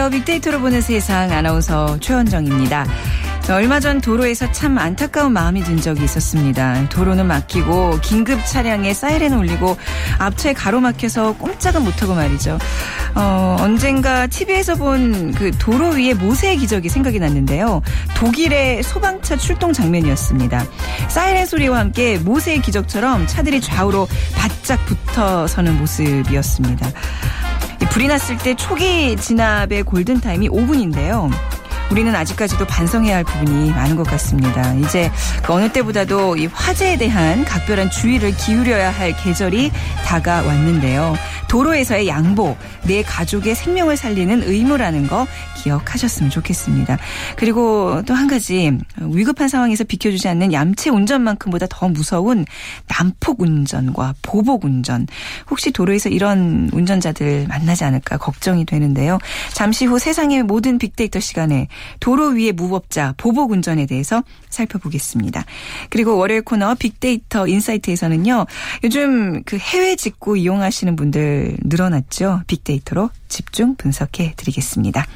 안녕하세요. 빅데이터로 보는 세상 아나운서 최원정입니다. 얼마 전 도로에서 참 안타까운 마음이 든 적이 있었습니다. 도로는 막히고 긴급 차량에 사이렌 울리고 앞차에 가로막혀서 꼼짝은 못하고 말이죠. 어, 언젠가 TV에서 본 그 도로 위에 모세의 기적이 생각이 났는데요. 독일의 소방차 출동 장면이었습니다. 사이렌 소리와 함께 모세의 기적처럼 차들이 좌우로 바짝 붙어서는 모습이었습니다. 불이 났을 때 초기 진압의 골든타임이 5분인데요. 우리는 아직까지도 반성해야 할 부분이 많은 것 같습니다. 이제 그 어느 때보다도 이 화재에 대한 각별한 주의를 기울여야 할 계절이 다가왔는데요. 도로에서의 양보, 내 가족의 생명을 살리는 의무라는 거 기억하셨으면 좋겠습니다. 그리고 또 한 가지 위급한 상황에서 비켜주지 않는 얌체 운전만큼보다 더 무서운 난폭 운전과 보복 운전. 혹시 도로에서 이런 운전자들 만나지 않을까 걱정이 되는데요. 잠시 후 세상의 모든 빅데이터 시간에 도로 위의 무법자 보복 운전에 대해서 살펴보겠습니다. 그리고 월요일 코너 빅데이터 인사이트에서는요. 요즘 그 해외 직구 이용하시는 분들 늘어났죠. 빅데이터로 집중 분석해 드리겠습니다.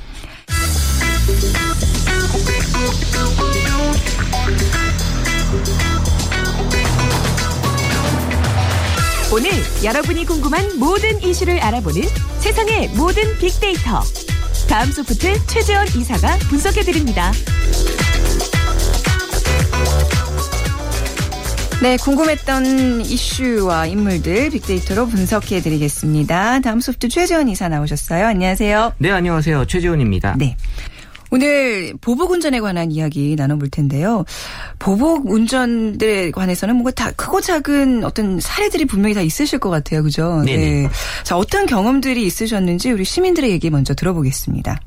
오늘 여러분이 궁금한 모든 이슈를 알아보는 세상의 모든 빅데이터. 다음 소프트 최재원 이사가 분석해 드립니다. 네, 궁금했던 이슈와 인물들 빅데이터로 분석해 드리겠습니다. 다음 소프트 최재원 이사 나오셨어요. 안녕하세요. 네, 안녕하세요. 최재원입니다. 네. 오늘 보복 운전에 관한 이야기 나눠볼 텐데요. 보복 운전들에 관해서는 뭔가 다 크고 작은 어떤 사례들이 분명히 다 있으실 것 같아요. 그죠? 네. 자, 어떤 경험들이 있으셨는지 우리 시민들의 얘기 먼저 들어보겠습니다.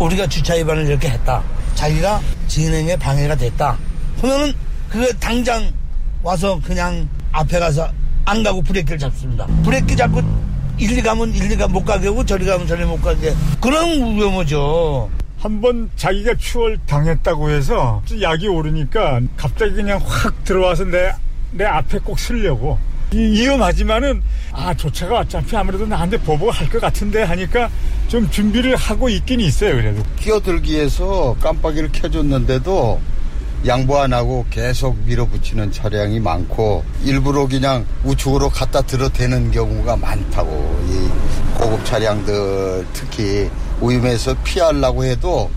우리가 주차 위반을 이렇게 했다. 자기가 진행에 방해가 됐다. 그러면은 그 당장 와서 그냥 앞에 가서 안 가고 브레이크를 잡습니다. 브레이크 잡고 일리 가면 일리가 못 가게 하고 저리 가면 저리 못 가게. 그런 위험하죠. 한번 자기가 추월 당했다고 해서 약이 오르니까 갑자기 그냥 확 들어와서 내, 내 앞에 꼭 쓰려고. 위험하지만은, 아, 조차가 어차피 아무래도 나한테 보복을 할것 같은데 하니까 좀 준비를 하고 있긴 있어요, 그래도. 끼어들기 위해서 깜빡이를 켜줬는데도 양보 안 하고 계속 밀어붙이는 차량이 많고 일부러 그냥 우측으로 갖다 들어대는 경우가 많다고 이 고급 차량들 특히 위험해서 피하려고 해도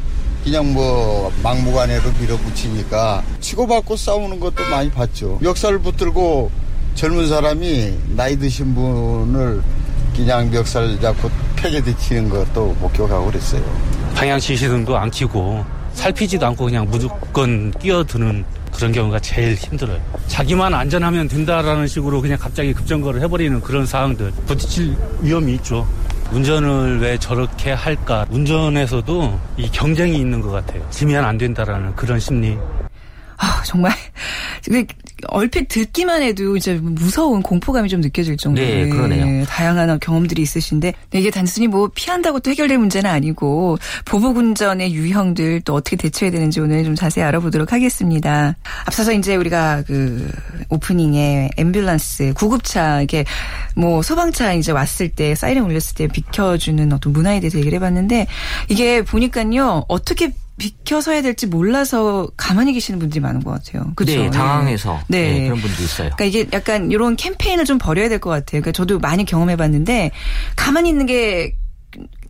그냥 뭐 막무가내로 밀어붙이니까 치고받고 싸우는 것도 많이 봤죠. 멱살을 붙들고 젊은 사람이 나이 드신 분을 그냥 멱살 잡고 팩에 뒤치는 것도 목격하고 그랬어요. 방향 지시등도 안 켜고 살피지도 않고 그냥 무조건 끼어드는 그런 경우가 제일 힘들어요. 자기만 안전하면 된다라는 식으로 그냥 갑자기 급정거를 해버리는 그런 상황들 부딪힐 위험이 있죠. 운전을 왜 저렇게 할까? 운전에서도 이 경쟁이 있는 것 같아요. 지면 안 된다라는 그런 심리. 아, 정말. 얼핏 듣기만 해도 이제 무서운 공포감이 좀 느껴질 정도로 네, 그러네요. 다양한 경험들이 있으신데 이게 단순히 뭐 피한다고 또 해결될 문제는 아니고 보복 운전의 유형들 또 어떻게 대처해야 되는지 오늘 좀 자세히 알아보도록 하겠습니다. 앞서서 이제 우리가 그 오프닝에 앰뷸런스 구급차 이게 뭐 소방차 이제 왔을 때 사이렌 울렸을 때 비켜주는 어떤 문화에 대해서 얘기를 해봤는데 이게 보니까요 어떻게 비켜서 해야 될지 몰라서 가만히 계시는 분들이 많은 것 같아요. 그렇죠? 네, 당황해서 네. 네. 그런 분도 있어요. 그러니까 이게 약간 이런 캠페인을 좀 벌여야 될 것 같아요. 그러니까 저도 많이 경험해봤는데 가만히 있는 게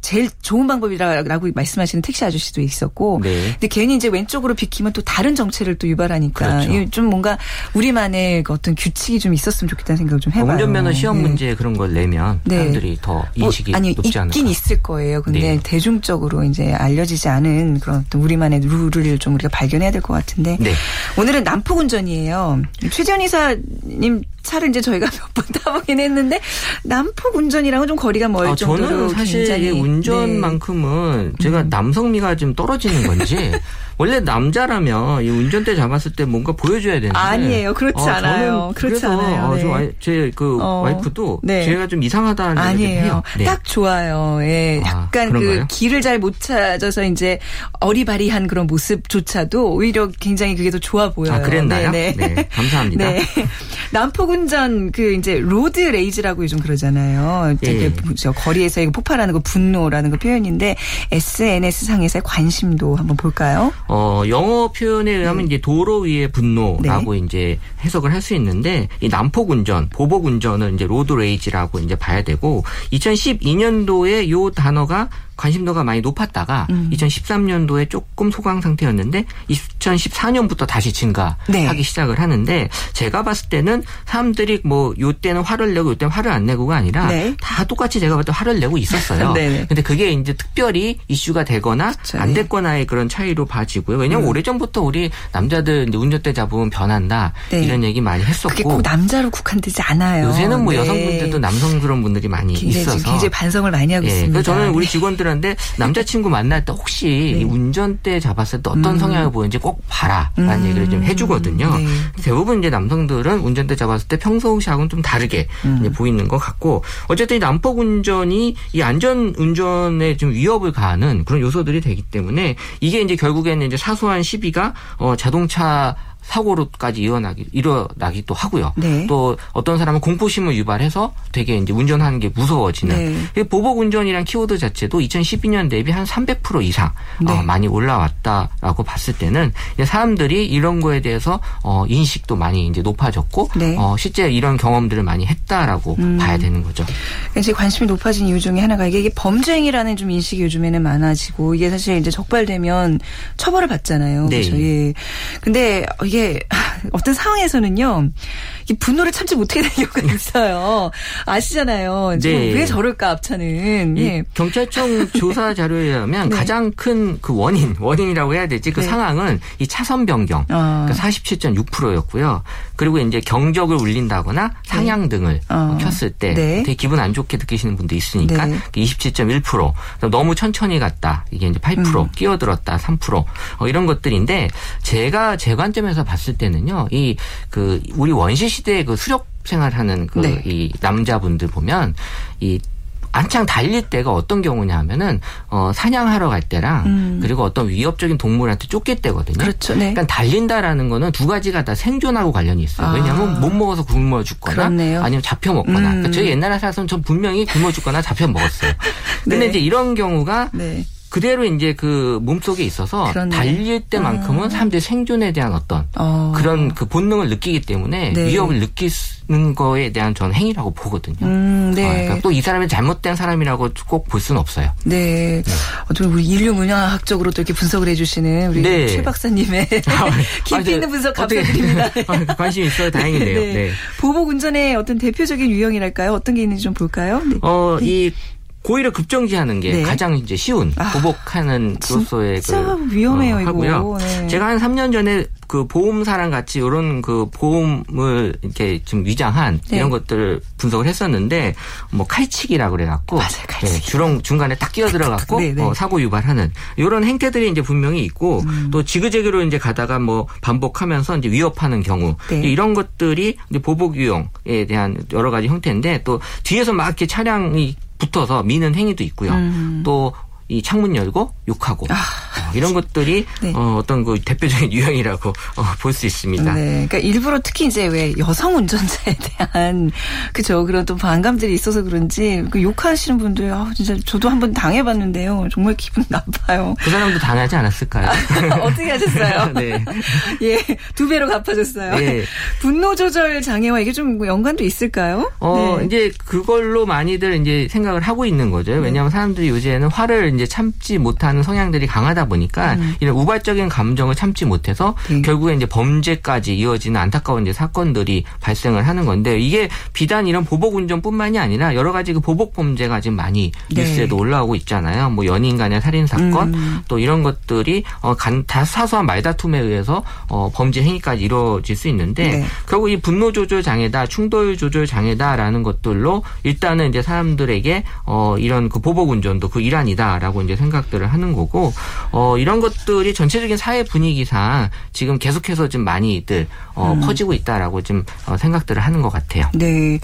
제일 좋은 방법이라고 말씀하시는 택시 아저씨도 있었고, 네. 근데 괜히 이제 왼쪽으로 비키면 또 다른 정체를 또 유발하니까 그렇죠. 좀 뭔가 우리만의 그 어떤 규칙이 좀 있었으면 좋겠다는 생각을 좀 해봐요. 운전면허 시험 네. 문제 그런 걸 내면 네. 사람들이 더 인식이 뭐, 아니, 높지 않을까? 있긴 있을 거예요. 근데 네. 대중적으로 이제 알려지지 않은 그런 어떤 우리만의 룰을 좀 우리가 발견해야 될 것 같은데 네. 오늘은 난폭 운전이에요. 최지현 이사님 차를 이제 저희가 몇 번 타보긴 했는데 남폭 운전이랑은 좀 거리가 멀 아, 정도로 저는 사실 굉장히, 운전만큼은 네. 제가 음. 남성미가 좀 떨어지는 건지 원래 남자라면 이 운전대 잡았을 때 뭔가 보여줘야 되는데 아니에요 그렇지 어, 않아요 그렇지 않아요 어, 네. 제그 어, 와이프도 네. 제가 좀 이상하다는 아니에요 해요. 네. 딱 좋아요 예 아, 약간 그 길을 잘 못 찾아서 이제 어리바리한 그런 모습조차도 오히려 굉장히 그게 더 좋아 보여요 아, 그랬나요 네, 네. 감사합니다 네. 난폭 운전 그 이제 road rage라고 요즘 그러잖아요 예. 그 거리에서 폭발하는 거 분노 분노라는 그 표현인데 SNS 상에서의 관심도 한번 볼까요? 어, 영어 표현에 의하면 이제 도로 위의 분노라고 네. 이제 해석을 할 수 있는데 이 난폭 운전, 보복 운전은 이제 road rage라고 이제 봐야 되고 2012년도에 요 단어가 관심도가 많이 높았다가 음. 2013년도에 조금 소강 상태였는데 2014년부터 다시 증가하기 네. 시작을 하는데 제가 봤을 때는 사람들이 뭐 요때는 화를 내고 요때는 화를 안 내고가 아니라 네. 다 똑같이 제가 봤을 때 화를 내고 있었어요. 근데 그게 이제 특별히 이슈가 되거나 그쵸, 안 예. 됐거나의 그런 차이로 봐지고요. 왜냐하면 음. 오래전부터 우리 남자들 운전대 잡으면 변한다 네. 이런 얘기 많이 했었고 그게 꼭 남자로 국한되지 않아요. 요새는 뭐 네. 여성분들도 남성스러운 분들이 많이 굉장히, 있어서 굉장히 반성을 많이 하고 예, 있습니다. 그래서 저는 우리 네. 직원들 한테 남자친구 만날 때 혹시 네. 이 운전대 잡았을 때 어떤 음. 성향을 보이는지 꼭 봐라라는 음. 얘기를 좀 해주거든요. 네. 대부분 이제 남성들은 운전대 잡았을 때 평소하고는 좀 다르게 음. 보이는 것 같고 어쨌든 이 난폭 운전이 이 안전 운전에 좀 위협을 가하는 그런 요소들이 되기 때문에 이게 이제 결국에는 이제 사소한 시비가 어 자동차 사고로까지 이어나기 일어나기 또 하고요. 네. 또 어떤 사람은 공포심을 유발해서 되게 이제 운전하는 게 무서워지는 네. 이 보복 운전이란 키워드 자체도 2012년 대비 한 300% 이상 네. 어, 많이 올라왔다라고 봤을 때는 사람들이 이런 거에 대해서 어, 인식도 많이 이제 높아졌고 네. 어, 실제 이런 경험들을 많이 했다라고 음. 봐야 되는 거죠. 이제 관심이 높아진 이유 중에 하나가 이게, 이게 범죄행위라는 좀 인식이 요즘에는 많아지고 이게 사실 이제 적발되면 처벌을 받잖아요. 네. 그렇죠. 예. 근데 이게 어떤 상황에서는요. 이 분노를 참지 못하게 되는 경우가 있어요. 아시잖아요. 이제 네. 왜 저럴까 앞차는. 이 예. 경찰청 조사 자료에 의하면 네. 가장 큰 그 원인, 원인이라고 해야 되지 그 네. 상황은 이 차선 변경, 아. 그러니까 47.6%였고요. 그리고 이제 경적을 울린다거나 상향 등을 어. 켰을 때 네. 되게 기분 안 좋게 느끼시는 분도 있으니까 네. 27.1%. 너무 천천히 갔다. 이게 이제 8%, 음. 끼어들었다 3%. 어, 이런 것들인데 제가 제 관점에서 봤을 때는요. 이 그 우리 원시 시대의 그 수렵 생활하는 그 네. 이 남자분들 보면 이 한창 달릴 때가 어떤 경우냐 하면은 어 사냥하러 갈 때랑 음. 그리고 어떤 위협적인 동물한테 쫓길 때거든요. 그렇죠. 네. 그러니까 달린다라는 거는 두 가지가 다 생존하고 관련이 있어요. 아. 왜냐하면 못 먹어서 굶어 죽거나 그렇네요. 아니면 잡혀 먹거나. 음. 그러니까 저희 옛날에 살았으면 전 분명히 굶어 죽거나 잡혀 먹었어요. 근데 네. 이제 이런 경우가 네. 그대로 이제 그 몸속에 있어서 그렇네. 달릴 때만큼은 아. 사람들이 생존에 대한 어떤 어. 그런 그 본능을 느끼기 때문에 네. 위협을 느끼는 거에 대한 저는 행위라고 보거든요. 음, 네. 어, 그러니까 또 이 사람이 잘못된 사람이라고 꼭 볼 수는 없어요. 네. 어떻게 우리 인류 문화학적으로 또 이렇게 분석을 해주시는 우리 네. 최 박사님의 깊이 아, 저 있는 분석 감사드립니다. 아, 관심 있어요. 다행이네요. 네. 네. 보복 운전의 어떤 대표적인 유형이랄까요? 어떤 게 있는지 좀 볼까요? 네. 어, 이 고의를 급정지하는 게 네. 가장 이제 쉬운 아, 보복하는 로서의 진짜 그 위험해요, 어. 하고요. 네. 제가 한 3년 전에 그 보험사랑 같이 이런 그 보험을 이렇게 좀 위장한 네. 이런 것들을 분석을 했었는데 뭐 칼치기라고 그래갖고 맞아요, 칼치기. 주렁 중간에 딱 끼어 들어갖고 네, 네. 어, 사고 유발하는 이런 행태들이 이제 분명히 있고 음. 또 지그재그로 이제 가다가 뭐 반복하면서 이제 위협하는 경우 네. 이런 것들이 이제 보복 유형에 대한 여러 가지 형태인데 또 뒤에서 막 이렇게 차량이 붙어서 미는 행위도 있고요. 음. 또 이 창문 열고 욕하고 어, 이런 것들이 네. 어, 떤그 대표적인 유형이라고 어, 볼수 있습니다. 네. 그러니까 일부러 특히 이제 왜 여성 운전자에 대한 그죠 그런 또 반감들이 있어서 그런지 그 욕하시는 분들 아 진짜 저도 한번 당해봤는데요. 정말 기분 나빠요. 그 사람도 당하지 않았을까요? 어떻게 하셨어요? 네. 예, 두 배로 갚아줬어요. 네. 분노 조절 장애와 이게 좀뭐 연관도 있을까요? 어, 네. 이제 그걸로 많이들 이제 생각을 하고 있는 거죠. 왜냐하면 사람들이 요새는 화를 이제 참지 못하는 성향들이 강하다 보니까 이런 우발적인 감정을 참지 못해서 음. 네. 결국에 이제 범죄까지 이어지는 안타까운 이제 사건들이 발생을 하는 건데 이게 비단 이런 보복 운전뿐만이 아니라 여러 가지 그 보복 범죄가 지금 많이 네. 뉴스에도 올라오고 있잖아요. 뭐 연인 간의 살인 사건 음. 또 이런 것들이 어, 간, 다 사소한 말다툼에 의해서 어, 범죄 행위까지 이루어질 수 있는데 네. 결국 이 분노 조절 장애다, 충돌 조절 장애다라는 것들로 일단은 이제 사람들에게 어 이런 그 보복 운전도 그 일환이다라고 이제 생각들을 하는 거고 어 이런 것들이 전체적인 사회 분위기상 지금 계속해서 좀 많이들 어 음. 퍼지고 있다라고 좀 어, 생각들을 하는 것 같아요. 네.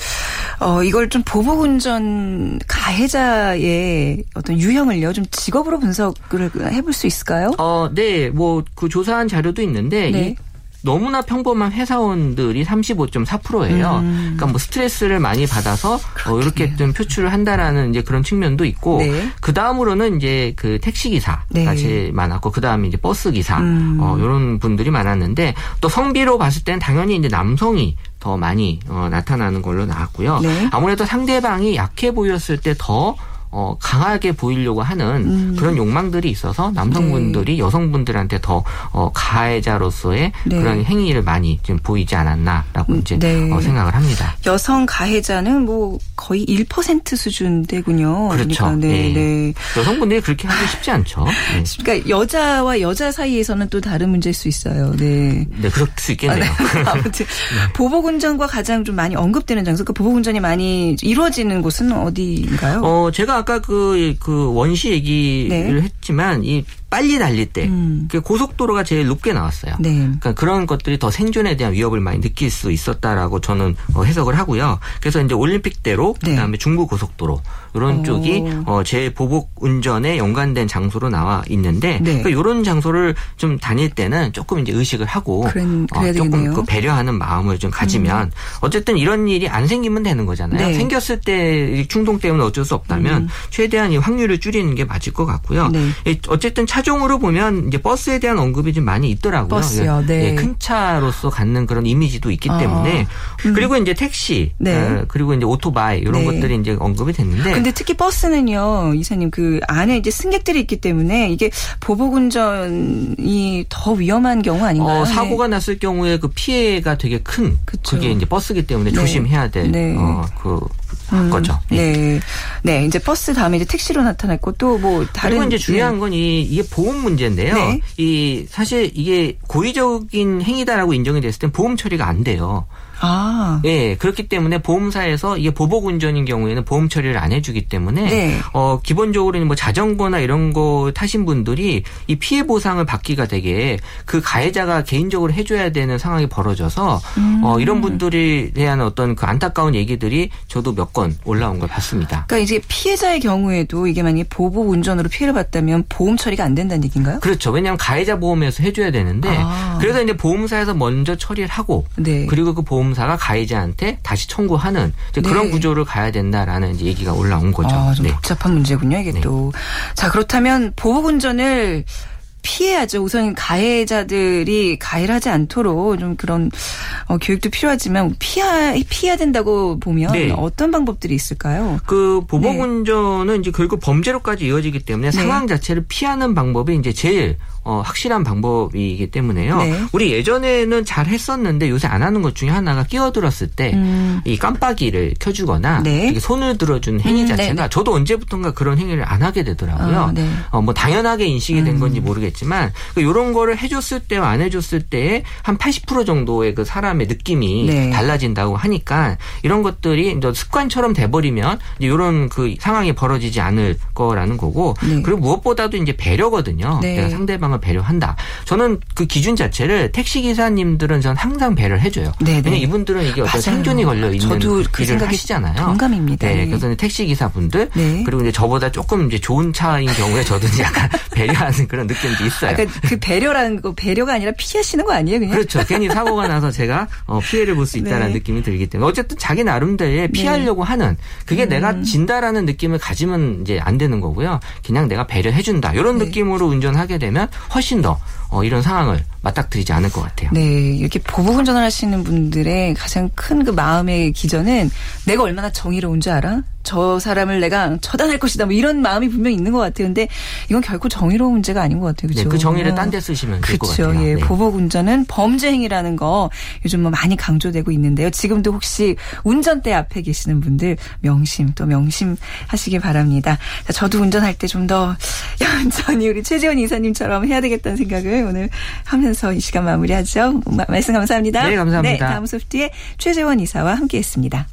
어, 이걸 좀 보복 운전 가해자의 어떤 유형을요, 좀 직업으로 분석을 해볼 수 있을까요? 어, 네, 뭐 그 조사한 자료도 있는데 네. 이 너무나 평범한 회사원들이 35.4%예요. 음. 그러니까 뭐 스트레스를 많이 받아서 어, 이렇게 좀 표출을 한다라는 이제 그런 측면도 있고 네. 그 다음으로는 이제 그 택시 기사가 네. 제일 많았고 그 다음에 이제 버스 기사 음. 어, 이런 분들이 많았는데 또 성비로 봤을 때는 당연히 이제 남성이 더 많이 어, 나타나는 걸로 나왔고요. 네. 아무래도 상대방이 약해 보였을 때더 어, 강하게 보이려고 하는 음. 그런 욕망들이 있어서 남성분들이 여성분들한테 더 어, 가해자로서의 네. 그런 행위를 많이 좀 보이지 않았나라고 음, 이제 네. 어, 생각을 합니다. 여성 가해자는 뭐 거의 1% 수준대군요. 그렇죠. 그러니까 네, 예. 네. 여성분들이 그렇게 하기 쉽지 않죠. 네. 그러니까 여자와 여자 사이에서는 또 다른 문제일 수 있어요. 네. 네, 그럴 수 있겠네요. 아무튼 보복운전과 가장 좀 많이 언급되는 장소, 그 보복운전이 많이 이루어지는 곳은 어디인가요? 어, 제가 아까 그, 그 원시 얘기를 네. 했지만 이 빨리 달릴 때 음. 그 고속도로가 제일 높게 나왔어요. 네. 그러니까 그런 것들이 더 생존에 대한 위협을 많이 느낄 수 있었다라고 저는 어, 해석을 하고요. 그래서 이제 올림픽대로 네. 그다음에 중부 고속도로 이런 오. 쪽이 어, 제 보복 운전에 연관된 장소로 나와 있는데 네. 그러니까 이런 장소를 좀 다닐 때는 조금 이제 의식을 하고 그래- 그래야 조금. 음. 그 배려하는 마음을 좀 가지면 어쨌든 이런 일이 안 생기면 되는 거잖아요. 네. 생겼을 때이 충동 때문에 어쩔 수 없다면 최대한 이 확률을 줄이는 게 맞을 것 같고요. 음. 네. 예, 어쨌든 차 종으로 보면 이제 버스에 대한 언급이 좀 많이 있더라고요. 버스요, 예, 네. 예, 큰 차로서 갖는 그런 이미지도 있기 아, 때문에 그리고 이제 택시, 네. 어, 그리고 이제 오토바이 이런 네. 것들이 이제 언급이 됐는데 근데 특히 버스는요, 이사님 그 안에 이제 승객들이 있기 때문에 이게 보복 운전이 더 위험한 경우 아닌가요? 어, 사고가 났을 경우에 그 피해가 되게 큰 그쵸. 그게 이제 버스기 때문에 네. 조심해야 될 네. 어, 그 음, 거죠. 예. 네. 네. 이제 버스 다음에 이제 택시로 나타났고 또 뭐 다른. 그리고 이제 중요한 네. 건 이, 이게 보험 문제인데요. 네. 이, 사실 이게 고의적인 행위다라고 인정이 됐을 땐 보험 처리가 안 돼요. 아. 예, 그렇기 때문에 보험사에서 이게 보복 운전인 경우에는 보험 처리를 안 해주기 때문에 네. 어 기본적으로는 뭐 자전거나 이런 거 타신 분들이 이 피해 보상을 받기가 되게 그 가해자가 개인적으로 해줘야 되는 상황이 벌어져서 음. 어 이런 분들에 대한 어떤 그 안타까운 얘기들이 저도 몇 건 올라온 걸 봤습니다. 그러니까 이제 피해자의 경우에도 이게 만약에 보복 운전으로 피해를 봤다면 보험 처리가 안 된다는 얘기인가요? 그렇죠. 왜냐하면 가해자 보험에서 해줘야 되는데 아. 그래서 이제 보험사에서 먼저 처리를 하고 네. 그리고 그 보험 사가 가해자한테 다시 청구하는 이제 그런 네. 구조를 가야 된다라는 얘기가 올라온 거죠. 아, 좀 네. 복잡한 문제군요, 이게 네. 또. 자, 그렇다면 보복운전을 피해야죠. 우선 가해자들이 가해를 하지 않도록 좀 그런 어, 교육도 필요하지만 피하, 피해야 된다고 보면 네. 어떤 방법들이 있을까요? 그 보복 운전은 이제 결국 범죄로까지 이어지기 때문에 네. 상황 자체를 피하는 방법이 이제 제일 어, 확실한 방법이기 때문에요. 네. 우리 예전에는 잘 했었는데 요새 안 하는 것 중에 하나가 끼어들었을 때 음. 이 깜빡이를 켜주거나 네. 손을 들어준 행위 음, 자체가 네, 네. 저도 언제부턴가 그런 행위를 안 하게 되더라고요. 아, 네. 어, 뭐 당연하게 인식이 된 음. 건지 모르겠지만 이런 거를 해줬을 때와 안 해줬을 때에 한 80% 정도의 그 사람의 느낌이 네. 달라진다고 하니까 이런 것들이 이제 습관처럼 돼버리면 이제 이런 그 상황이 벌어지지 않을 거라는 거고 네. 그리고 무엇보다도 이제 배려거든요. 네. 내가 상대방을 배려한다. 저는 그 기준 자체를 택시 기사님들은 전 항상 배려를 해줘요. 네, 네. 왜냐 면 이분들은 이게 어떤. 생존이 걸려 있는 저도 그 일을 하시잖아요. 동감입니다. 네, 네. 그래서 택시 기사분들 네. 그리고 이제 저보다 조금 이제 좋은 차인 경우에 저도 약간 배려하는 그런 느낌도 있어요. 아까 그 배려라는 거 배려가 아니라 피하시는 거 아니에요, 그냥? 그렇죠. 괜히 사고가 나서 제가 어, 피해를 볼 수 있다는 네. 느낌이 들기 때문에 어쨌든 자기 나름대로의 피하려고 하는 그게 음. 내가 진다라는 느낌을 가지면 이제 안 되는 거고요. 그냥 내가 배려해 준다 이런 네. 느낌으로 운전하게 되면 훨씬 더 어, 이런 상황을 맞닥뜨리지 않을 것 같아요. 네, 이렇게 보복 운전을 하시는 분들의 가장 큰 그 마음의 기전은 내가 얼마나 정의로운 줄 알아? 저 사람을 내가 처단할 것이다. 뭐 이런 마음이 분명히 있는 것 같아요. 근데 이건 결코 정의로운 문제가 아닌 것 같아요. 네, 그렇죠? 그 정의를 딴 데 쓰시면 될 것. 같아요. 예, 네. 보복 운전은 범죄 행위라는 거 요즘 뭐 많이 강조되고 있는데요. 지금도 혹시 운전대 앞에 계시는 분들 명심 또 명심하시기 바랍니다. 자, 저도 운전할 때 좀더 얌전히 우리 최재원 이사님처럼 해야 되겠다는 생각을 오늘 하면서 이 시간 마무리하죠. 마- 말씀 감사합니다. 네, 감사합니다. 네, 다음 소프트의 최재원 이사와 함께했습니다.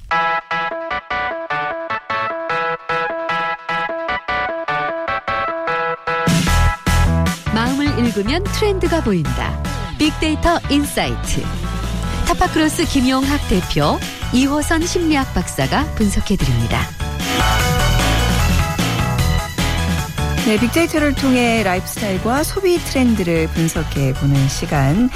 읽으면 트렌드가 보인다. 빅데이터 인사이트. 타파크로스 김용학 대표, 이호선 심리학 박사가 분석해 드립니다. 네, 빅데이터를 통해 라이프스타일과 소비 트렌드를 분석해 보는 시간.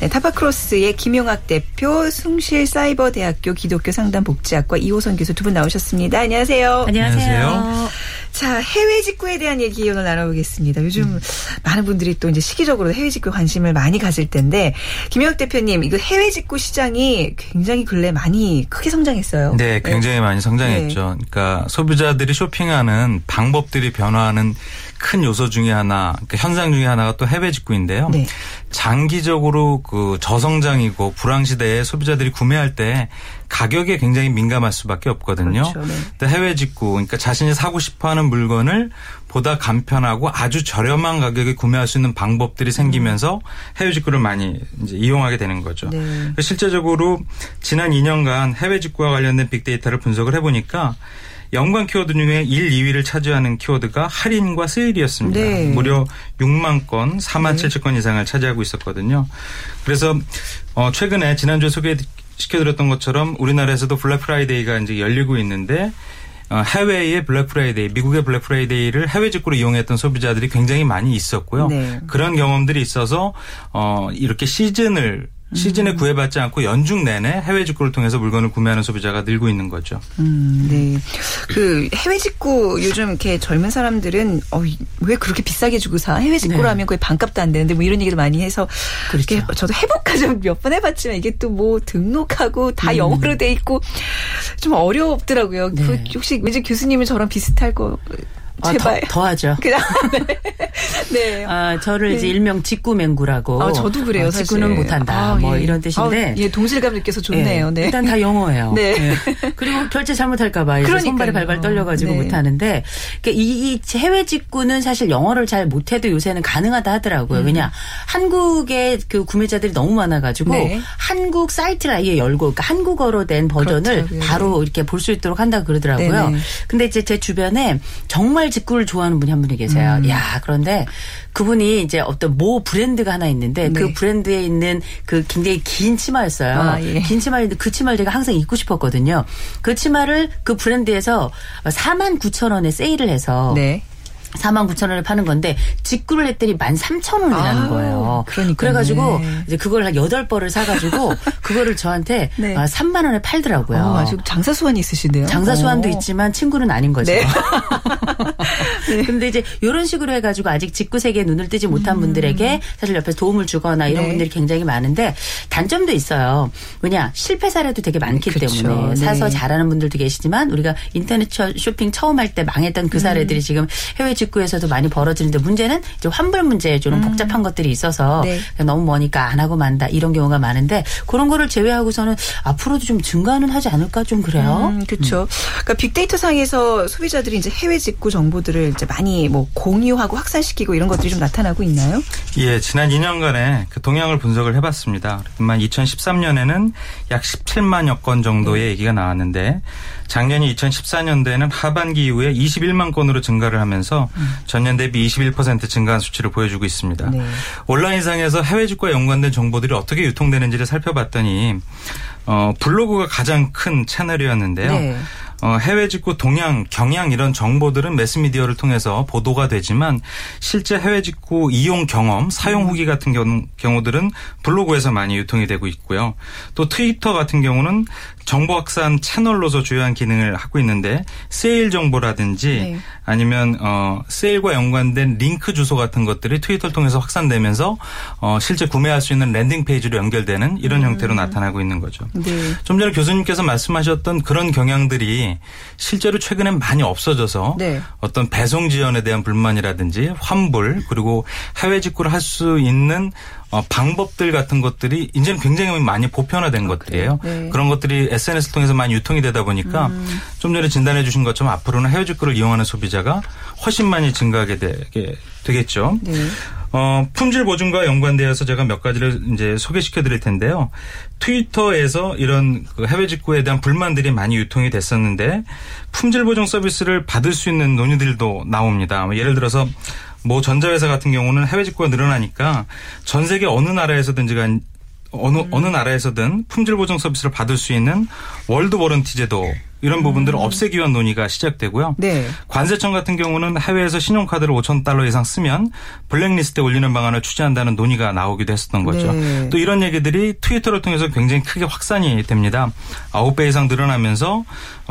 네, 타파크로스의 김용학 대표, 숭실 사이버대학교 기독교 상담복지학과 이호선 교수 두 분 나오셨습니다. 안녕하세요. 안녕하세요. 자, 해외 직구에 대한 얘기 오늘 나눠보겠습니다. 요즘 음. 많은 분들이 또 이제 시기적으로 해외 직구에 관심을 많이 가질 텐데, 김용학 대표님, 이거 해외 직구 시장이 굉장히 근래 많이 크게 성장했어요. 네, 굉장히 많이 성장했죠. 그러니까 소비자들이 쇼핑하는 방법들이 변화하는 큰 요소 중에 하나, 그러니까 현상 중에 하나가 또 해외 직구인데요. 네. 장기적으로 그 저성장이고 불황 시대에 소비자들이 구매할 때 가격에 굉장히 민감할 수밖에 없거든요. 그렇죠, 네. 근데 해외 직구, 그러니까 자신이 사고 싶어하는 물건을 보다 간편하고 아주 저렴한 가격에 구매할 수 있는 방법들이 생기면서 해외 직구를 많이 이제 이용하게 되는 거죠. 네. 실제적으로 지난 2년간 해외 직구와 관련된 빅데이터를 분석을 해보니까 연관 키워드 중에 1, 2위를 차지하는 키워드가 할인과 세일이었습니다. 네. 무려 6만 건, 4만 7천 건 이상을 차지하고 있었거든요. 그래서 어 최근에 지난주에 소개 시켜드렸던 것처럼 우리나라에서도 블랙 프라이데이가 이제 열리고 있는데 어, 해외의 블랙 프라이데이, 미국의 블랙 프라이데이를 해외 직구로 이용했던 소비자들이 굉장히 많이 있었고요. 네. 그런 경험들이 있어서 어 이렇게 시즌을 시즌에 구애받지 않고 연중 내내 해외 직구를 통해서 물건을 구매하는 소비자가 늘고 있는 거죠. 음, 네. 그 해외 직구 요즘 이렇게 젊은 사람들은 어, 왜 그렇게 비싸게 주고 사? 해외 직구로 네. 하면 거의 반값도 안 되는데 뭐 이런 얘기를 많이 해서 그렇죠. 이렇게 저도 해볼까 좀 몇번 해봤지만 이게 또 뭐 등록하고 다 영어로 돼 있고 좀 어렵더라고요. 네. 그 혹시 왠지 교수님은 저랑 비슷할 거 아, 제발. 더, 더 하죠. 그냥 네. 아, 저를 이제 네. 일명 직구맹구라고. 아, 저도 그래요, 어. 직구는 못한다. 아, 뭐 예. 이런 뜻인데. 아, 예, 동질감 느껴서 좋네요. 예, 네. 일단 다 영어예요. 네. 예. 그리고 결제 잘못할까봐 이제. 손발이 발발 떨려가지고 네. 못하는데 그러니까 이, 이 해외 직구는 사실 영어를 잘 못해도 요새는 가능하다 하더라고요. 음. 왜냐 한국의 그 구매자들이 너무 많아가지고 네. 한국 사이트를 아예 열고 그러니까 한국어로 된 버전을 그렇죠. 네. 바로 이렇게 볼 수 있도록 한다 그러더라고요. 네네. 근데 이제 제 주변에 정말 직구를 좋아하는 분이 한 분이 계세요. 음. 야 그런데 그분이 이제 어떤 모 브랜드가 하나 있는데 네. 그 브랜드에 있는 그 굉장히 긴 치마였어요. 아, 예. 긴 치마인데 그 치마를 제가 항상 입고 싶었거든요. 그 치마를 그 브랜드에서 4만 9천 원에 세일을 해서 네. 4만 9천 원에 파는 건데 직구를 했더니 1만 3천 원이라는 거예요. 그러니까요. 그래가지고 네. 이제 그걸 한 8벌을 사가지고 그거를 저한테 네. 아, 3만 원에 팔더라고요. 어, 아주 장사 수완이 있으시네요. 장사 수완도 어. 있지만 친구는 아닌 거죠. 네. 근데 이제 이런 식으로 해가지고 아직 직구 세계에 눈을 뜨지 못한 분들에게 사실 옆에서 도움을 주거나 이런 음. 네. 분들이 굉장히 많은데 단점도 있어요. 왜냐 실패 사례도 되게 많기 그쵸. 때문에 네. 사서 잘하는 분들도 계시지만 우리가 인터넷 쇼- 쇼핑 처음 할 때 망했던 그 사례들이 음. 지금 해외 직구에서도 많이 벌어지는데 문제는 이제 환불 문제에 좀 복잡한 것들이 있어서 음. 네. 너무 머니까 안 하고 만다 이런 경우가 많은데 그런 거를 제외하고서는 앞으로도 좀 증가는 하지 않을까 좀 그래요. 음, 그렇죠. 그러니까 빅데이터 상에서 소비자들이 이제 해외 직구 정보들을 이제 많이 뭐 공유하고 확산시키고 이런 것들이 좀 나타나고 있나요? 예, 지난 2년간의 그 동향을 분석을 해봤습니다. 그만 2013년에는 약 17만여 건 정도의 얘기가 나왔는데 작년 2014년도에는 하반기 이후에 21만 건으로 증가를 하면서 전년 대비 21% 증가한 수치를 보여주고 있습니다. 네. 온라인상에서 해외 직구와 연관된 정보들이 어떻게 유통되는지를 살펴봤더니 어, 블로그가 가장 큰 채널이었는데요. 네. 어, 해외 직구 동향, 경향 이런 정보들은 매스미디어를 통해서 보도가 되지만 실제 해외 직구 이용 경험, 사용 후기 같은 경우, 경우들은 블로그에서 많이 유통이 되고 있고요. 또 트위터 같은 경우는 정보 확산 채널로서 주요한 기능을 하고 있는데 세일 정보라든지 네. 아니면 어 세일과 연관된 링크 주소 같은 것들이 트위터를 통해서 확산되면서 어 실제 구매할 수 있는 landing page로 연결되는 이런 형태로 나타나고 있는 거죠. 네. 좀 전에 교수님께서 말씀하셨던 그런 경향들이 실제로 최근에 많이 없어져서 네. 어떤 배송 지연에 대한 불만이라든지 환불 그리고 해외 직구를 할 수 있는 어, 방법들 같은 것들이 이제는 굉장히 많이 보편화된 것들이에요. 네. 음. 그런 것들이 SNS를 통해서 많이 유통이 되다 보니까 좀 전에 진단해 주신 것처럼 앞으로는 해외 직구를 이용하는 소비자가 훨씬 많이 증가하게 되게 되겠죠. 네. 어, 품질 보증과 연관되어서 제가 몇 가지를 이제 소개시켜 드릴 텐데요. 트위터에서 이런 그 해외 직구에 대한 불만들이 많이 유통이 됐었는데 품질 보증 서비스를 받을 수 있는 논의들도 나옵니다. 뭐 예를 들어서 뭐 전자회사 같은 경우는 해외 직구가 늘어나니까 전 세계 어느 나라에서든지 어느 어느 나라에서든 품질 보증 서비스를 받을 수 있는 world warranty 제도 이런 부분들을 없애기 위한 논의가 시작되고요. 네. 관세청 같은 경우는 해외에서 신용카드를 5천 달러 이상 쓰면 블랙리스트에 올리는 방안을 추진한다는 논의가 나오기도 했었던 거죠. 네. 또 이런 얘기들이 트위터를 통해서 굉장히 크게 확산이 됩니다. 9배 이상 늘어나면서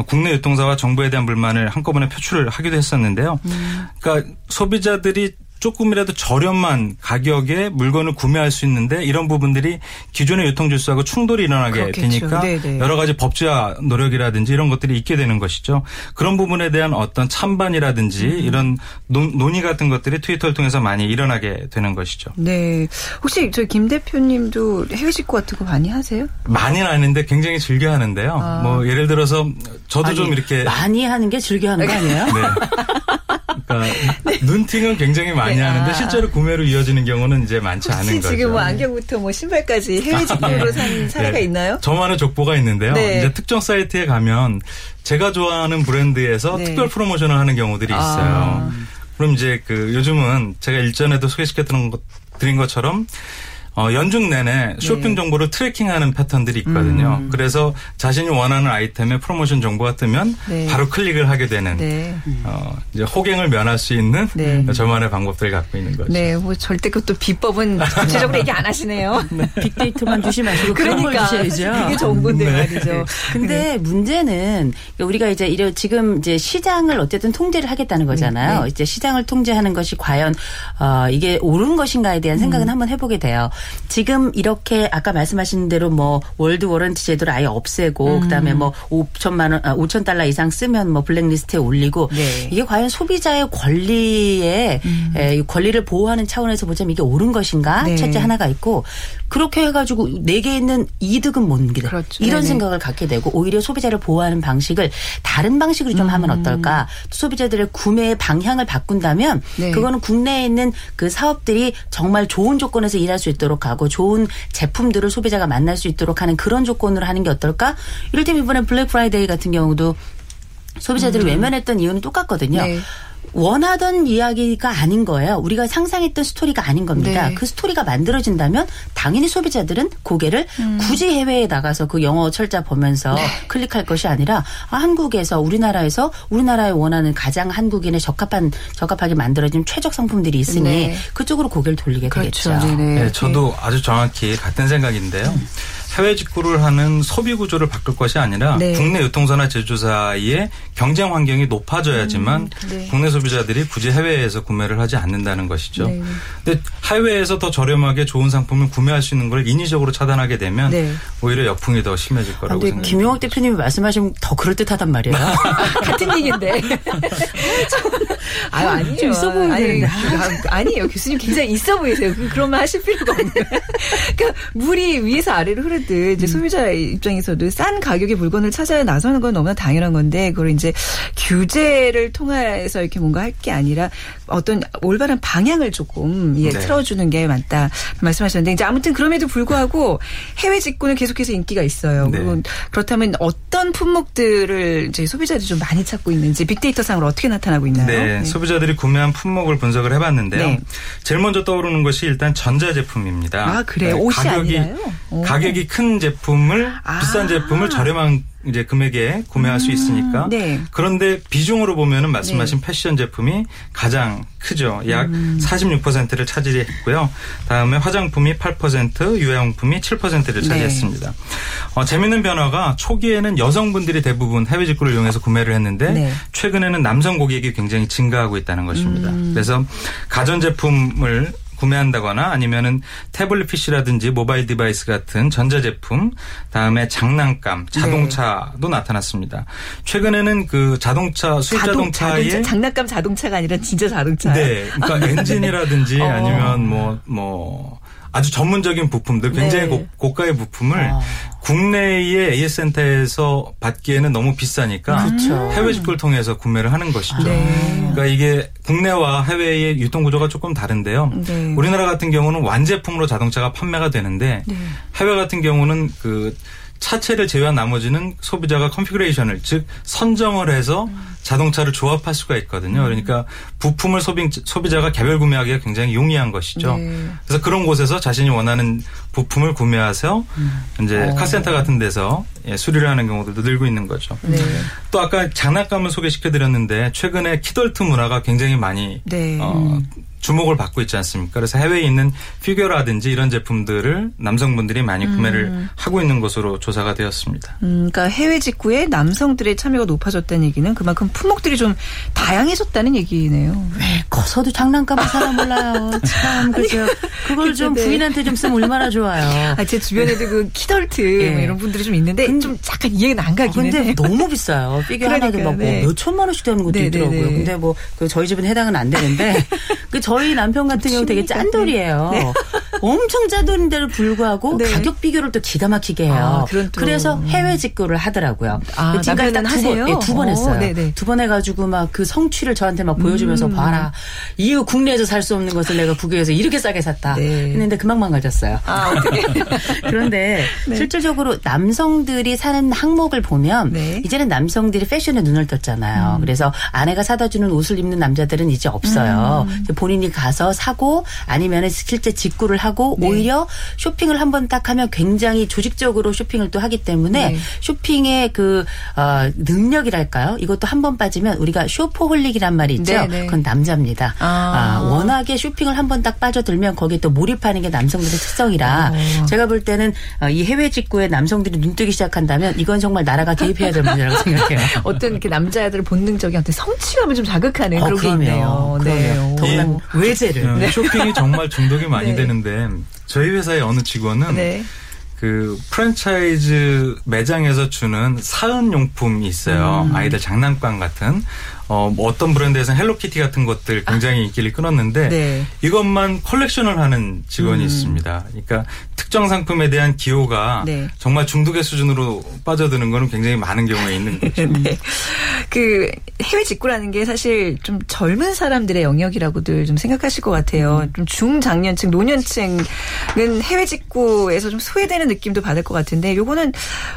국내 유통사와 정부에 대한 불만을 한꺼번에 표출을 하기도 했었는데요. 그러니까 소비자들이 조금이라도 저렴한 가격에 물건을 구매할 수 있는데 이런 부분들이 기존의 유통 질서하고 충돌이 일어나게 그렇겠죠. 되니까 네네. 여러 가지 법제화 노력이라든지 이런 것들이 있게 되는 것이죠. 그런 부분에 대한 어떤 찬반이라든지 음. 이런 논, 논의 같은 것들이 트위터를 통해서 많이 일어나게 되는 것이죠. 네. 혹시 저 김 대표님도 해외 직구 같은 거 많이 하세요? 많이는 아닌데 굉장히 즐겨 하는데요. 아. 뭐 예를 들어서 저도 아니, 좀 이렇게 많이 하는 게 즐겨 하는 거 아니에요? 네. 그러니까 눈팅은 굉장히 많이 네, 하는데 아. 실제로 구매로 이어지는 경우는 이제 많지 않은 거죠. 지금 뭐 안경부터 뭐 신발까지 해외 직구로 산 사례가 네. 있나요? 저만의 족보가 있는데요. 네. 이제 특정 사이트에 가면 제가 좋아하는 브랜드에서 네. 특별 프로모션을 하는 경우들이 있어요. 아. 그럼 이제 그 요즘은 제가 일전에도 소개시켜 드린 것처럼 어, 연중 내내 쇼핑 정보를 트래킹하는 패턴들이 있거든요. 음. 그래서 자신이 원하는 아이템의 프로모션 정보가 뜨면 네. 바로 클릭을 하게 되는 네. 어, 이제 호갱을 면할 수 있는 네. 저만의 방법들을 갖고 있는 거죠. 네, 뭐 절대 그것도 비법은 구체적으로 얘기 안 하시네요. 빅데이터만 주시 마시고 그런 걸 그러니까 주셔야죠. 그게 좋은 건데 말이죠. 근데 문제는 우리가 이제 이래 지금 이제 시장을 어쨌든 통제를 하겠다는 거잖아요. 네. 이제 시장을 통제하는 것이 과연 어 이게 옳은 것인가에 대한 생각은 한번 해보게 돼요. 지금 이렇게 아까 말씀하신 대로 뭐 world warranty 제도를 아예 없애고 그다음에 뭐 5천만 원, 아, 5천 달러 이상 쓰면 뭐 블랙리스트에 올리고 네. 이게 과연 소비자의 권리에 에, 이 권리를 보호하는 차원에서 보자면 이게 옳은 것인가? 네. 첫째 하나가 있고 그렇게 해가지고 내게 있는 이득은 뭔가 그렇죠. 이런 네네. 생각을 갖게 되고 오히려 소비자를 보호하는 방식을 다른 방식으로 좀 하면 어떨까? 또 소비자들의 구매의 방향을 바꾼다면 네. 그거는 국내에 있는 그 사업들이 정말 좋은 조건에서 일할 수 있도록 하고 좋은 제품들을 소비자가 만날 수 있도록 하는 그런 조건으로 하는 게 어떨까? 이를테면 이번에 블랙 프라이데이 같은 경우도 소비자들이 외면했던 이유는 똑같거든요. 네. 원하던 이야기가 아닌 거예요. 우리가 상상했던 스토리가 아닌 겁니다. 네. 그 스토리가 만들어진다면 당연히 소비자들은 고개를 굳이 해외에 나가서 그 영어 철자 보면서 네. 클릭할 것이 아니라 아, 한국에서 우리나라에서 우리나라에 원하는 가장 한국인의 적합한 적합하게 만들어진 최적 상품들이 있으니 네. 그쪽으로 고개를 돌리게 그렇죠. 되겠죠. 네네. 네, 저도 아주 정확히 같은 생각인데요. 해외 직구를 하는 소비 구조를 바꿀 것이 아니라 네. 국내 유통사나 제조사의 경쟁 환경이 높아져야지만 네. 국내 소비자들이 굳이 해외에서 구매를 하지 않는다는 것이죠. 네. 근데 해외에서 더 저렴하게 좋은 상품을 구매할 수 있는 걸 인위적으로 차단하게 되면 네. 오히려 역풍이 더 심해질 거라고 근데 생각합니다. 김용학 대표님이 말씀하시면 더 그럴듯하단 말이에요. 같은 얘기인데. 아유, 아니에요. 좀 있어 보이는데. 아니, 아, 아니에요. 교수님 굉장히 있어 보이세요. 그- 그런 말 하실 필요가 없는. 그러니까 물이 위에서 아래로 흐르 듯 음. 이제 소비자 입장에서도 싼 가격의 물건을 찾아야 나서는 건 너무나 당연한 건데 그걸 이제 규제를 통해서 이렇게 뭔가 할 게 아니라 어떤 올바른 방향을 조금 예, 네. 틀어주는 게 맞다 말씀하셨는데 이제 아무튼 그럼에도 불구하고 해외 직구는 계속해서 인기가 있어요. 네. 그리고 그렇다면 어떤 품목들을 이제 소비자들이 좀 많이 찾고 있는지 빅데이터 상으로 어떻게 나타나고 있나요? 네, 소비자들이 구매한 품목을 분석을 해봤는데요. 네. 제일 먼저 떠오르는 것이 일단 전자제품입니다. 아, 그래요? 네, 옷이 가격이, 아니라요? 오. 가격이 큰 제품을 아. 비싼 제품을 저렴한 이제 금액에 구매할 수 있으니까. 네. 그런데 비중으로 보면은 말씀하신 패션 제품이 가장 크죠. 약 음. 46%를 차지했고요. 다음에 화장품이 8%, 유아용품이 7%를 네. 차지했습니다. 어, 재밌는 변화가 초기에는 여성분들이 대부분 해외 직구를 이용해서 구매를 했는데 네. 최근에는 남성 고객이 굉장히 증가하고 있다는 것입니다. 그래서 가전 제품을 구매한다거나 아니면은 태블릿 PC라든지 mobile device 같은 전자제품, 다음에 장난감, 자동차도 나타났습니다. 최근에는 그 자동차 수입 자동, 자동차에 자동차, 장난감 자동차가 아니라 진짜 자동차. 네, 그러니까 엔진이라든지 어. 아니면 뭐 뭐 아주 전문적인 부품들 굉장히 네. 고, 가의 부품을 아. 국내의 AS 센터에서 받기에는 너무 비싸니까 그렇죠. 해외 직구를 통해서 구매를 하는 것이죠. 네. 그러니까 이게 국내와 해외의 유통 구조가 조금 다른데요. 네. 우리나라 같은 경우는 완제품으로 자동차가 판매가 되는데 네. 해외 같은 경우는 그 차체를 제외한 나머지는 소비자가 configuration을 즉 선정을 해서 자동차를 조합할 수가 있거든요. 그러니까 부품을 소비, 소비자가 개별 구매하기가 굉장히 용이한 것이죠. 네. 그래서 그런 곳에서 자신이 원하는 부품을 구매해서 이제 카센터 같은 데서 예, 수리를 하는 경우들도 늘고 있는 거죠. 네. 또 아까 장난감을 소개시켜드렸는데 최근에 키덜트 문화가 굉장히 많이 네. 어, 주목을 받고 있지 않습니까? 그래서 해외에 있는 피규어라든지 이런 제품들을 남성분들이 많이 구매를 하고 있는 것으로 조사가 되었습니다. 음, 그러니까 해외 직구에 남성들의 참여가 높아졌다는 얘기는 그만큼 품목들이 좀 다양해졌다는 얘기네요. 왜 커서도 장난감을 사나 몰라요. 참 그죠. 그걸 좀 네. 부인한테 좀 쓰면 얼마나 좋아요. 아, 제 주변에도 그 키덜트 예. 뭐 이런 분들이 좀 있는데 좀 약간 이해가 안 가긴 근데 해요. 너무 비싸요. 피규어 하나도 그러니까요, 막 네. 몇 천만 원씩 되는 것도 네, 있더라고요. 네, 네. 근데 뭐 그 저희 집은 해당은 안 되는데 그 저희 남편 같은 경우 되게 짠돌이에요. 네. 엄청 짠돌인데도 불구하고 네. 가격 비교를 또 기가 막히게 해요. 아, 그래서 해외 직구를 하더라고요. 아, 지금까지 남편은 딱두 번? 예, 두번 어, 했어요. 네네. 음. 두번 해가지고 막 그 성취를 저한테 막 보여주면서 봐라. 이후 국내에서 살 수 없는 것을 내가 국외에서 이렇게 싸게 샀다. 네. 했는데 금방 망가졌어요. 아? 그런데 네. 실질적으로 남성들이 사는 항목을 보면 네. 음. 이제는 남성들이 패션에 눈을 떴잖아요. 그래서 아내가 사다 주는 옷을 입는 남자들은 이제 없어요. 음. 이제 본인이 가서 사고 아니면 실제 직구를 하고 네. 오히려 쇼핑을 한 번 딱 하면 굉장히 조직적으로 쇼핑을 또 하기 때문에 네. 쇼핑의 그 어, 능력이랄까요? 이것도 한 번 빠지면 우리가 쇼퍼홀릭이란 말이 있죠. 네, 네. 그건 남자입니다. 아. 아, 워낙에 쇼핑을 한 번 딱 빠져들면 거기에 또 몰입하는 게 남성들의 특성이라 어. 제가 볼 때는 어, 이 해외 직구에 남성들이 눈뜨기 시작한다면 이건 정말 나라가 개입해야 될 문제라고 생각해요. 어떤 이렇게 남자들 본능적인 어떤 성취감을 좀 자극하는 어, 그런 게 그럼요. 있네요. 그럼요. 더구나 이- 외제를. 어, 쇼핑이 정말 중독이 많이 네. 되는데 저희 회사의 어느 직원은 네. 그 프랜차이즈 매장에서 주는 사은 용품이 있어요. 음. 아이들 장난감 같은 어, 뭐 어떤 브랜드에서는 헬로키티 같은 것들 굉장히 인기를 끌었는데 네. 이것만 컬렉션을 하는 직원이 있습니다. 그러니까 특정 상품에 대한 기호가 네. 정말 중독의 수준으로 빠져드는 거는 굉장히 많은 경우에 있는 거죠. 네. 그 해외 직구라는 게 사실 좀 젊은 사람들의 영역이라고들 좀 생각하실 것 같아요. 좀 중장년층, 노년층은 해외 직구에서 좀 소외되는 느낌도 받을 것 같은데 요거는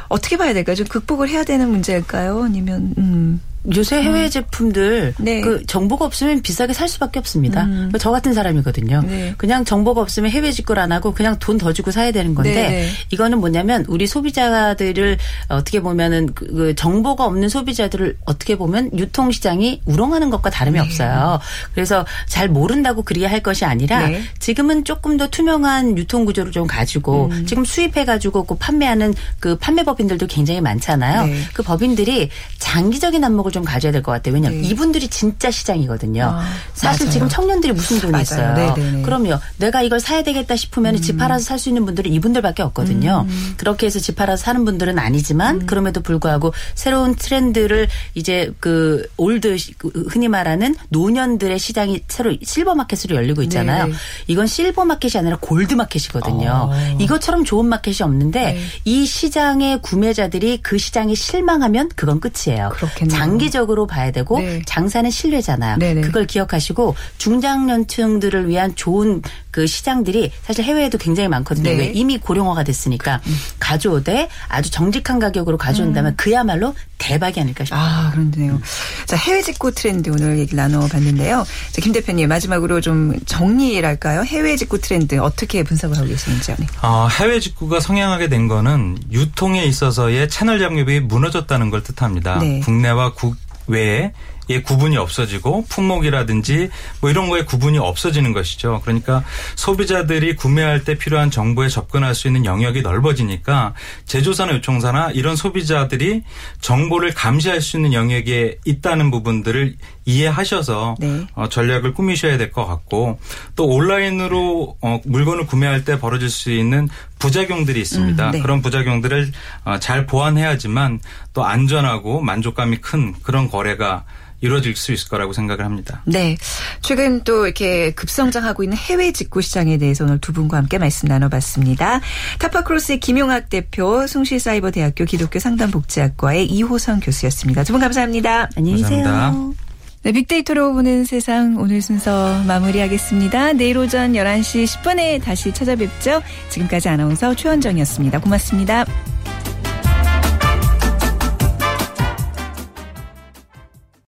어떻게 봐야 될까요? 좀 극복을 해야 되는 문제일까요? 아니면 음. 요새 해외 제품들 네. 그 정보가 없으면 비싸게 살 수밖에 없습니다. 음. 저 같은 사람이거든요. 네. 그냥 정보가 없으면 해외 직구를 안 하고 그냥 돈 더 주고 사야 되는 건데 네, 네. 이거는 뭐냐면 우리 소비자들을 어떻게 보면은 그- 그 정보가 없는 소비자들을 어떻게 보면 유통 시장이 우롱하는 것과 다름이 없어요. 그래서 잘 모른다고 그리게 할 것이 아니라 네. 지금은 조금 더 투명한 유통 구조를 좀 가지고 음. 지금 수입해 가지고 그 판매하는 그 판매 법인들도 굉장히 많잖아요. 네. 그 법인들이 장기적인 안목을 좀 가져야 될 것 같아요. 왜냐하면 네. 이분들이 진짜 시장이거든요. 아, 사실 맞아요. 지금 청년들이 무슨 돈이 맞아요. 있어요. 네, 네, 네. 그럼요. 내가 이걸 사야 되겠다 싶으면 집 팔아서 살 수 있는 분들은 이분들밖에 없거든요. 음. 그렇게 해서 집 팔아서 사는 분들은 아니지만 그럼에도 불구하고 새로운 트렌드를 이제 그 old 시- 그 흔히 말하는 노년들의 시장이 새로 silver market으로 열리고 있잖아요. 네, 네. 이건 silver market이 아니라 gold market이거든요. 어. 이것처럼 좋은 마켓이 없는데 네. 이 시장의 구매자들이 그 시장에 실망하면 그건 끝이에요. 그렇겠네요. 장기 적으로 봐야 되고 네. 장사는 신뢰잖아요. 네네. 그걸 기억하시고 중장년층들을 위한 좋은 그 시장들이 사실 해외에도 굉장히 많거든요. 네. 왜 이미 고령화가 됐으니까 가져오되 아주 정직한 가격으로 가져온다면 그야말로 대박이 아닐까 싶어요. 음. 아, 그런데요. 자, 해외 직구 트렌드 오늘 얘기 나눠봤는데요. 자, 김 대표님, 마지막으로 좀 정리랄까요? 해외 직구 트렌드 어떻게 분석을 하고 계시는지요? 네. 어, 해외 직구가 성행하게 된 거는 유통에 있어서의 채널 장벽이 무너졌다는 걸 뜻합니다. 네. 국내와 국 외에 의 구분이 없어지고 품목이라든지 뭐 이런 거에 구분이 없어지는 것이죠. 그러니까 소비자들이 구매할 때 필요한 정보에 접근할 수 있는 영역이 넓어지니까 제조사나 요청사나 이런 소비자들이 정보를 감시할 수 있는 영역에 있다는 부분들을 이해하셔서 네. 어, 전략을 꾸미셔야 될 것 같고 또 온라인으로 어, 물건을 구매할 때 벌어질 수 있는 부작용들이 있습니다. 음, 네. 그런 부작용들을 어, 잘 보완해야지만 또 안전하고 만족감이 큰 그런 거래가 이루어질 수 있을 거라고 생각을 합니다. 네. 최근 또 이렇게 급성장하고 있는 해외 직구 시장에 대해서 오늘 두 분과 함께 말씀 나눠봤습니다. 타파크로스의 김용학 대표, 숭실사이버대학교 기독교 상담복지학과의 이호성 교수였습니다. 두 분 감사합니다. 안녕히 계세요. 감사합니다. 네, 빅데이터로 보는 세상 오늘 순서 마무리하겠습니다. 내일 오전 11시 10분에 다시 찾아뵙죠. 지금까지 아나운서 최원정이었습니다. 고맙습니다.